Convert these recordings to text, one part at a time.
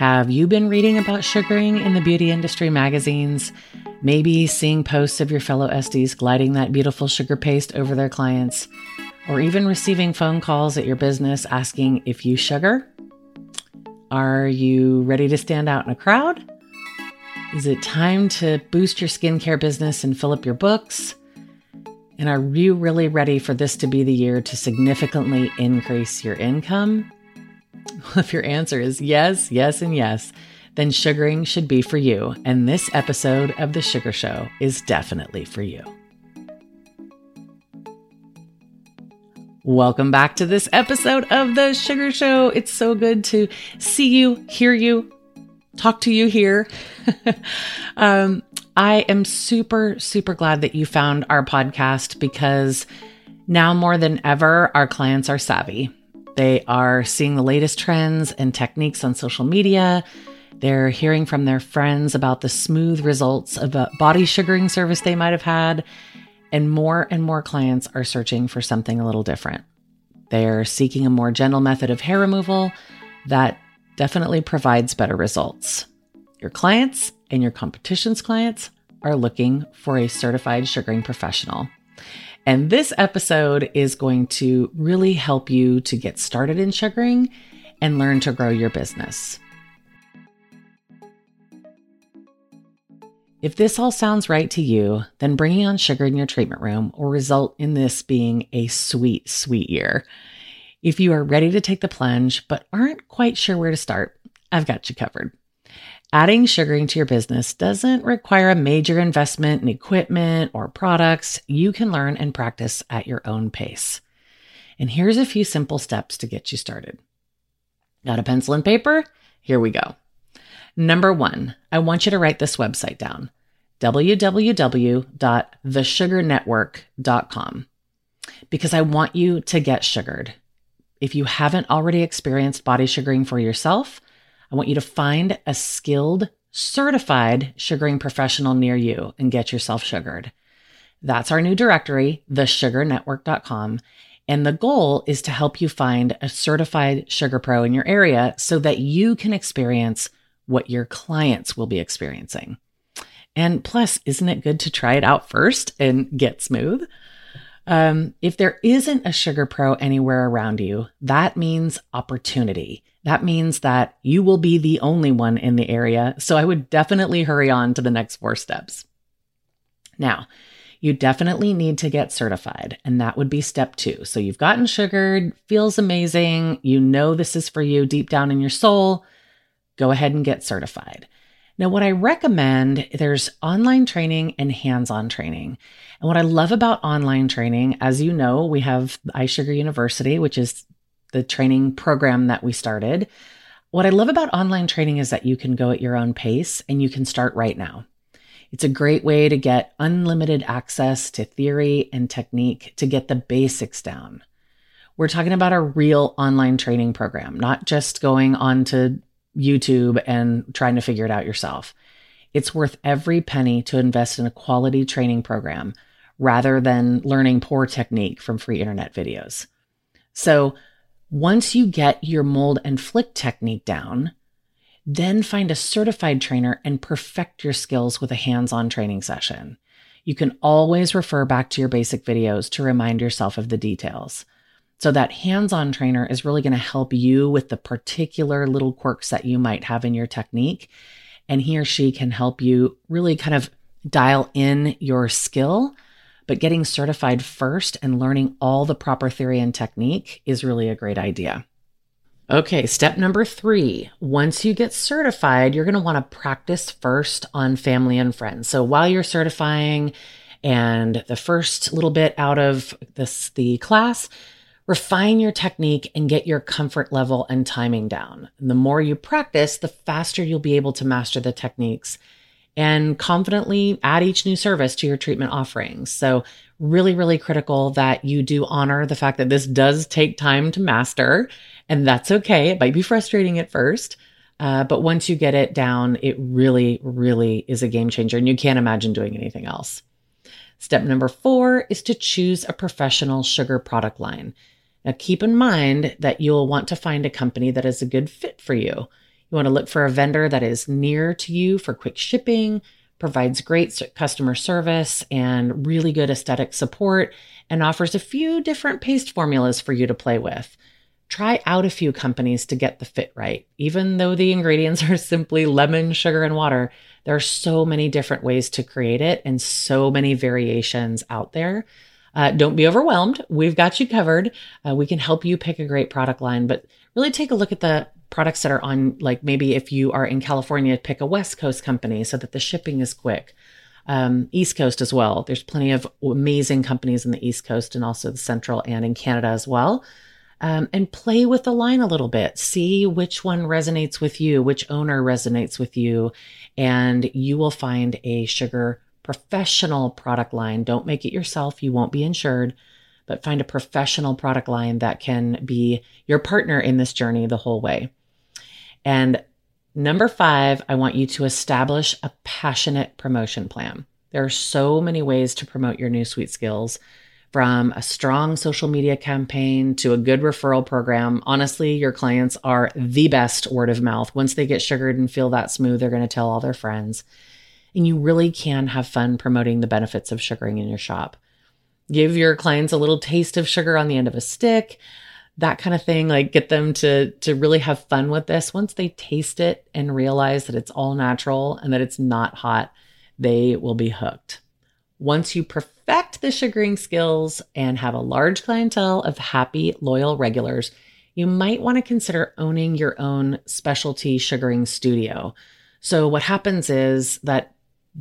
Have you been reading about sugaring in the beauty industry magazines? Maybe seeing posts of your fellow Esties gliding that beautiful sugar paste over their clients? Or even receiving phone calls at your business asking if you sugar? Are you ready to stand out in a crowd? Is it time to boost your skincare business and fill up your books? And are you really ready for this to be the year to significantly increase your income? If your answer is yes, yes, and yes, then sugaring should be for you. And this episode of The Sugar Show is definitely for you. Welcome back to this episode of The Sugar Show. It's so good to see you, hear you, talk to you here. um, I am super, super glad that you found our podcast because now more than ever, our clients are savvy. They are seeing the latest trends and techniques on social media. They're hearing from their friends about the smooth results of a body sugaring service they might have had. And more and more clients are searching for something a little different. They're seeking a more gentle method of hair removal that definitely provides better results. Your clients and your competition's clients are looking for a certified sugaring professional. And this episode is going to really help you to get started in sugaring and learn to grow your business. If this all sounds right to you, then bringing on sugar in your treatment room will result in this being a sweet, sweet year. If you are ready to take the plunge but aren't quite sure where to start, I've got you covered. Adding sugaring to your business doesn't require a major investment in equipment or products. You can learn and practice at your own pace. And here's a few simple steps to get you started. Got a pencil and paper? Here we go. Number one, I want you to write this website down www.thesugarnetwork.com because I want you to get sugared. If you haven't already experienced body sugaring for yourself, I want you to find a skilled, certified sugaring professional near you and get yourself sugared. That's our new directory, thesugarnetwork.com. And the goal is to help you find a certified sugar pro in your area so that you can experience what your clients will be experiencing. And plus, isn't it good to try it out first and get smooth? Um, if there isn't a sugar pro anywhere around you, that means opportunity that means that you will be the only one in the area. So I would definitely hurry on to the next four steps. Now, you definitely need to get certified, and that would be step two. So you've gotten sugared, feels amazing, you know this is for you deep down in your soul. Go ahead and get certified. Now, what I recommend, there's online training and hands on training. And what I love about online training, as you know, we have iSugar University, which is the training program that we started. What I love about online training is that you can go at your own pace and you can start right now. It's a great way to get unlimited access to theory and technique to get the basics down. We're talking about a real online training program, not just going onto YouTube and trying to figure it out yourself. It's worth every penny to invest in a quality training program rather than learning poor technique from free internet videos. So, once you get your mold and flick technique down, then find a certified trainer and perfect your skills with a hands on training session. You can always refer back to your basic videos to remind yourself of the details. So, that hands on trainer is really going to help you with the particular little quirks that you might have in your technique. And he or she can help you really kind of dial in your skill but getting certified first and learning all the proper theory and technique is really a great idea. Okay, step number three. Once you get certified, you're going to want to practice first on family and friends. So while you're certifying and the first little bit out of this, the class, refine your technique and get your comfort level and timing down. And the more you practice, the faster you'll be able to master the techniques and confidently add each new service to your treatment offerings. So, really, really critical that you do honor the fact that this does take time to master, and that's okay. It might be frustrating at first. Uh, but once you get it down, it really, really is a game changer, and you can't imagine doing anything else. Step number four is to choose a professional sugar product line. Now, keep in mind that you'll want to find a company that is a good fit for you. You want to look for a vendor that is near to you for quick shipping, provides great customer service and really good aesthetic support, and offers a few different paste formulas for you to play with. Try out a few companies to get the fit right. Even though the ingredients are simply lemon, sugar, and water, there are so many different ways to create it and so many variations out there. Uh, don't be overwhelmed. We've got you covered. Uh, we can help you pick a great product line, but really take a look at the products that are on, like maybe if you are in California, pick a West Coast company so that the shipping is quick. Um, East Coast as well. There's plenty of amazing companies in the East Coast and also the Central and in Canada as well. Um, and play with the line a little bit. See which one resonates with you, which owner resonates with you, and you will find a sugar professional product line. Don't make it yourself. You won't be insured, but find a professional product line that can be your partner in this journey the whole way. And number five, I want you to establish a passionate promotion plan. There are so many ways to promote your new sweet skills from a strong social media campaign to a good referral program. Honestly, your clients are the best word of mouth. Once they get sugared and feel that smooth, they're going to tell all their friends. And you really can have fun promoting the benefits of sugaring in your shop. Give your clients a little taste of sugar on the end of a stick, that kind of thing. Like get them to, to really have fun with this. Once they taste it and realize that it's all natural and that it's not hot, they will be hooked. Once you perfect the sugaring skills and have a large clientele of happy, loyal regulars, you might want to consider owning your own specialty sugaring studio. So, what happens is that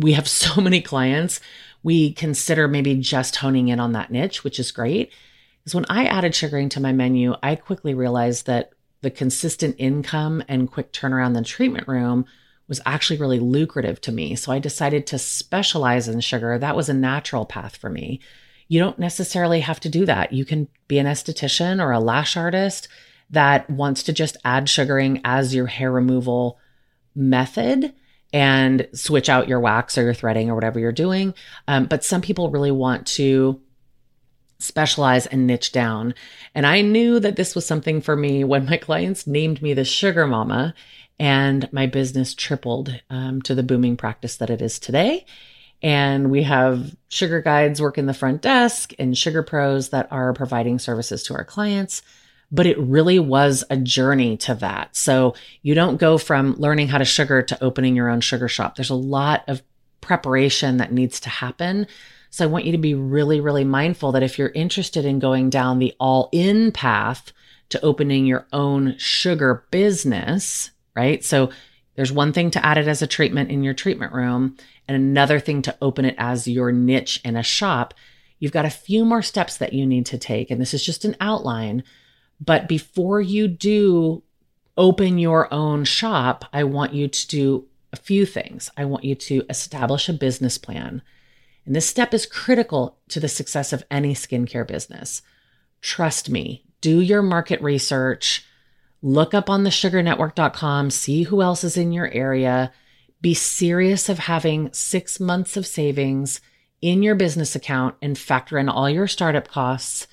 we have so many clients, we consider maybe just honing in on that niche, which is great. Because when I added sugaring to my menu, I quickly realized that the consistent income and quick turnaround in the treatment room was actually really lucrative to me. So I decided to specialize in sugar. That was a natural path for me. You don't necessarily have to do that. You can be an esthetician or a lash artist that wants to just add sugaring as your hair removal method and switch out your wax or your threading or whatever you're doing. Um, but some people really want to specialize and niche down. And I knew that this was something for me when my clients named me the sugar mama and my business tripled um, to the booming practice that it is today. And we have sugar guides working the front desk and sugar pros that are providing services to our clients. But it really was a journey to that. So you don't go from learning how to sugar to opening your own sugar shop. There's a lot of preparation that needs to happen. So I want you to be really, really mindful that if you're interested in going down the all in path to opening your own sugar business, right? So there's one thing to add it as a treatment in your treatment room and another thing to open it as your niche in a shop. You've got a few more steps that you need to take. And this is just an outline. But before you do open your own shop, I want you to do a few things. I want you to establish a business plan. And this step is critical to the success of any skincare business. Trust me, do your market research Look up on the sugarnetwork.com, see who else is in your area. Be serious of having six months of savings in your business account and factor in all your startup costs.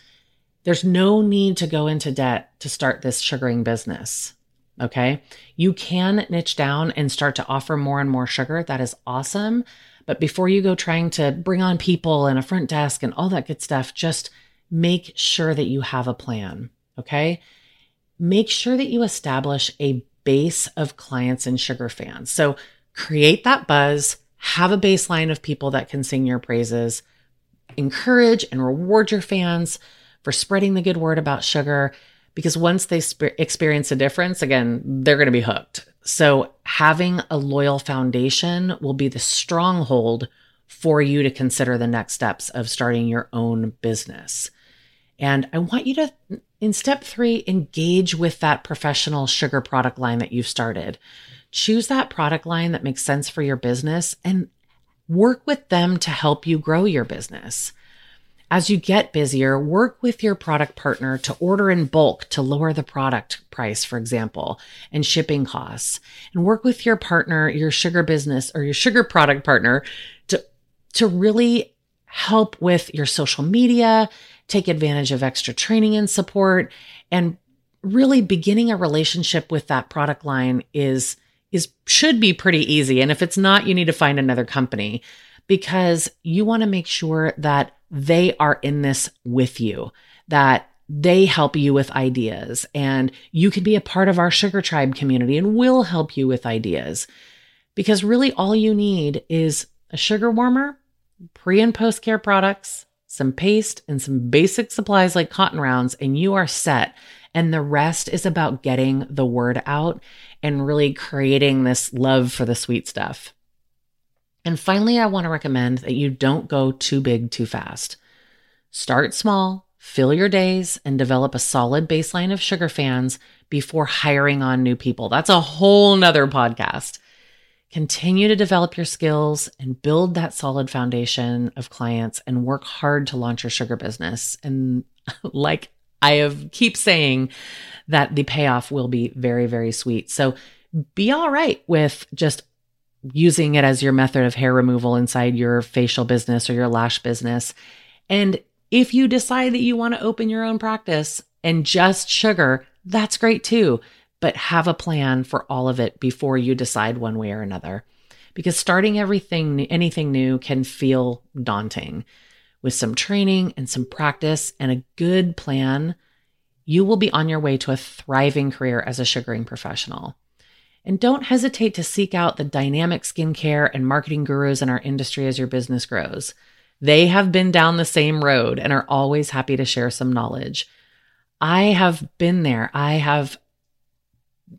There's no need to go into debt to start this sugaring business. Okay. You can niche down and start to offer more and more sugar. That is awesome. But before you go trying to bring on people and a front desk and all that good stuff, just make sure that you have a plan. Okay make sure that you establish a base of clients and sugar fans. So create that buzz, have a baseline of people that can sing your praises, encourage and reward your fans for spreading the good word about sugar. Because once they sp- experience a difference, again, they're going to be hooked. So having a loyal foundation will be the stronghold for you to consider the next steps of starting your own business. And I want you to, in step three, engage with that professional sugar product line that you've started. Choose that product line that makes sense for your business and work with them to help you grow your business. As you get busier, work with your product partner to order in bulk to lower the product price, for example, and shipping costs. And work with your partner, your sugar business or your sugar product partner to, to really help with your social media take advantage of extra training and support. And really beginning a relationship with that product line is is should be pretty easy. And if it's not you need to find another company because you want to make sure that they are in this with you that they help you with ideas. And you can be a part of our sugar tribe community and we'll help you with ideas because really all you need is a sugar warmer pre and post care products some paste and some basic supplies like cotton rounds and you are set and the rest is about getting the word out and really creating this love for the sweet stuff. And finally, I want to recommend that you don't go too big too fast. Start small, fill your days, and develop a solid baseline of sugar fans before hiring on new people. That's a whole nother podcast. Continue to develop your skills and build that solid foundation of clients and work hard to launch your sugar business. And like I have keep saying that the payoff will be very, very sweet. So be all right with just using it as your method of hair removal inside your facial business or your lash business. And if you decide that you want to open your own practice and just sugar, that's great too. But have a plan for all of it before you decide one way or another. Because starting everything, anything new can feel daunting with some training and some practice and a good plan, you will be on your way to a thriving career as a sugaring professional. And don't hesitate to seek out the dynamic skincare and marketing gurus in our industry as your business grows. They have been down the same road and are always happy to share some knowledge. I have been there. I have,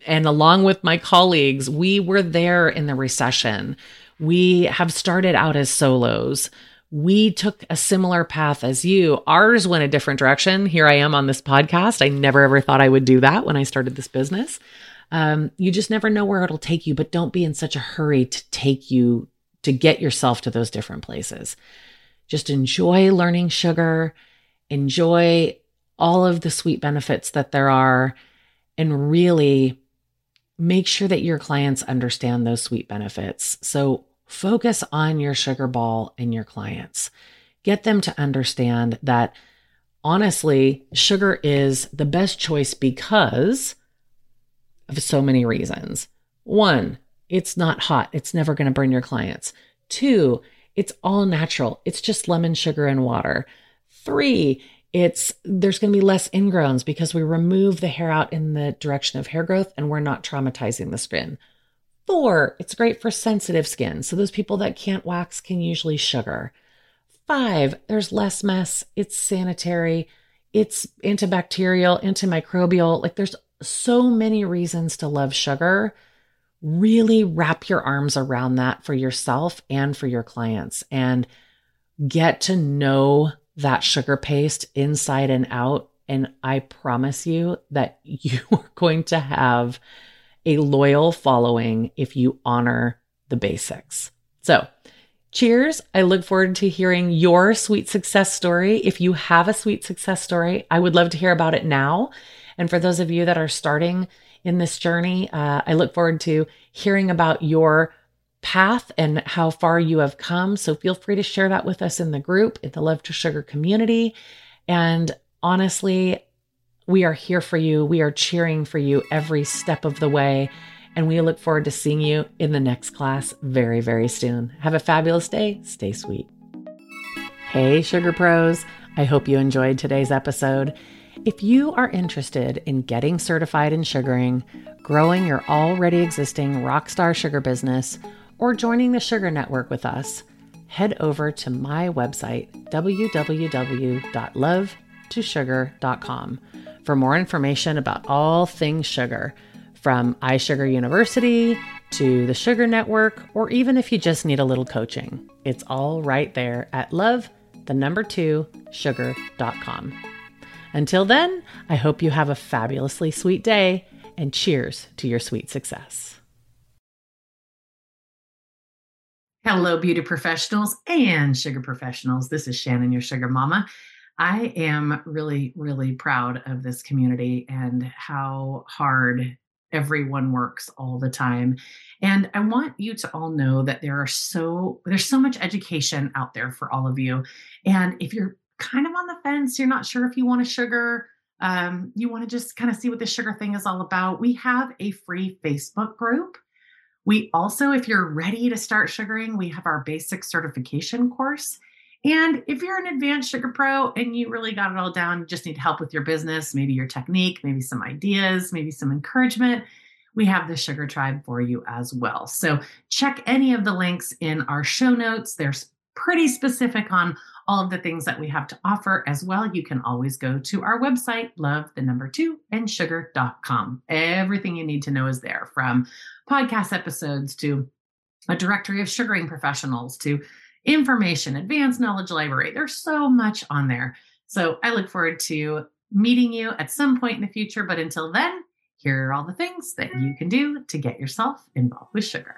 and along with my colleagues, we were there in the recession. We have started out as solos we took a similar path as you. Ours went a different direction. Here I am on this podcast. I never ever thought I would do that when I started this business. Um, you just never know where it'll take you, but don't be in such a hurry to take you to get yourself to those different places. Just enjoy learning sugar, enjoy all of the sweet benefits that there are, and really make sure that your clients understand those sweet benefits. So, Focus on your sugar ball and your clients. Get them to understand that honestly, sugar is the best choice because of so many reasons. One, it's not hot, it's never going to burn your clients. Two, it's all natural, it's just lemon sugar and water. Three, it's there's going to be less ingrowns because we remove the hair out in the direction of hair growth and we're not traumatizing the skin. Four, it's great for sensitive skin. So those people that can't wax can usually sugar. Five, there's less mess. It's sanitary. It's antibacterial, antimicrobial. Like there's so many reasons to love sugar. Really wrap your arms around that for yourself and for your clients and get to know that sugar paste inside and out. And I promise you that you are going to have a loyal following if you honor the basics. So, cheers. I look forward to hearing your sweet success story. If you have a sweet success story, I would love to hear about it now. And for those of you that are starting in this journey, uh, I look forward to hearing about your path and how far you have come. So feel free to share that with us in the group, in the Love to Sugar community. And honestly, we are here for you. We are cheering for you every step of the way. And we look forward to seeing you in the next class very, very soon. Have a fabulous day. Stay sweet. Hey, Sugar Pros. I hope you enjoyed today's episode. If you are interested in getting certified in sugaring, growing your already existing rockstar sugar business, or joining the Sugar Network with us, head over to my website, www.lovetosugar.com, for more information about all things sugar, from iSugar University to the Sugar Network, or even if you just need a little coaching. It's all right there at love, the number two, sugar.com. Until then, I hope you have a fabulously sweet day and cheers to your sweet success. Hello, beauty professionals and sugar professionals. This is Shannon, your sugar mama. I am really, really proud of this community and how hard everyone works all the time. And I want you to all know that there are so there's so much education out there for all of you. And if you're kind of on the fence, you're not sure if you want a sugar, um, you want to just kind of see what the sugar thing is all about, we have a free Facebook group. We also, if you're ready to start sugaring, we have our basic certification course. And if you're an advanced sugar pro and you really got it all down, just need help with your business, maybe your technique, maybe some ideas, maybe some encouragement, we have the Sugar Tribe for you as well. So check any of the links in our show notes. There's pretty specific on all of the things that we have to offer as well. You can always go to our website, love the number two and sugar.com. Everything you need to know is there from podcast episodes to a directory of sugaring professionals to information, advanced knowledge library. There's so much on there. So I look forward to meeting you at some point in the future. But until then, here are all the things that you can do to get yourself involved with sugar.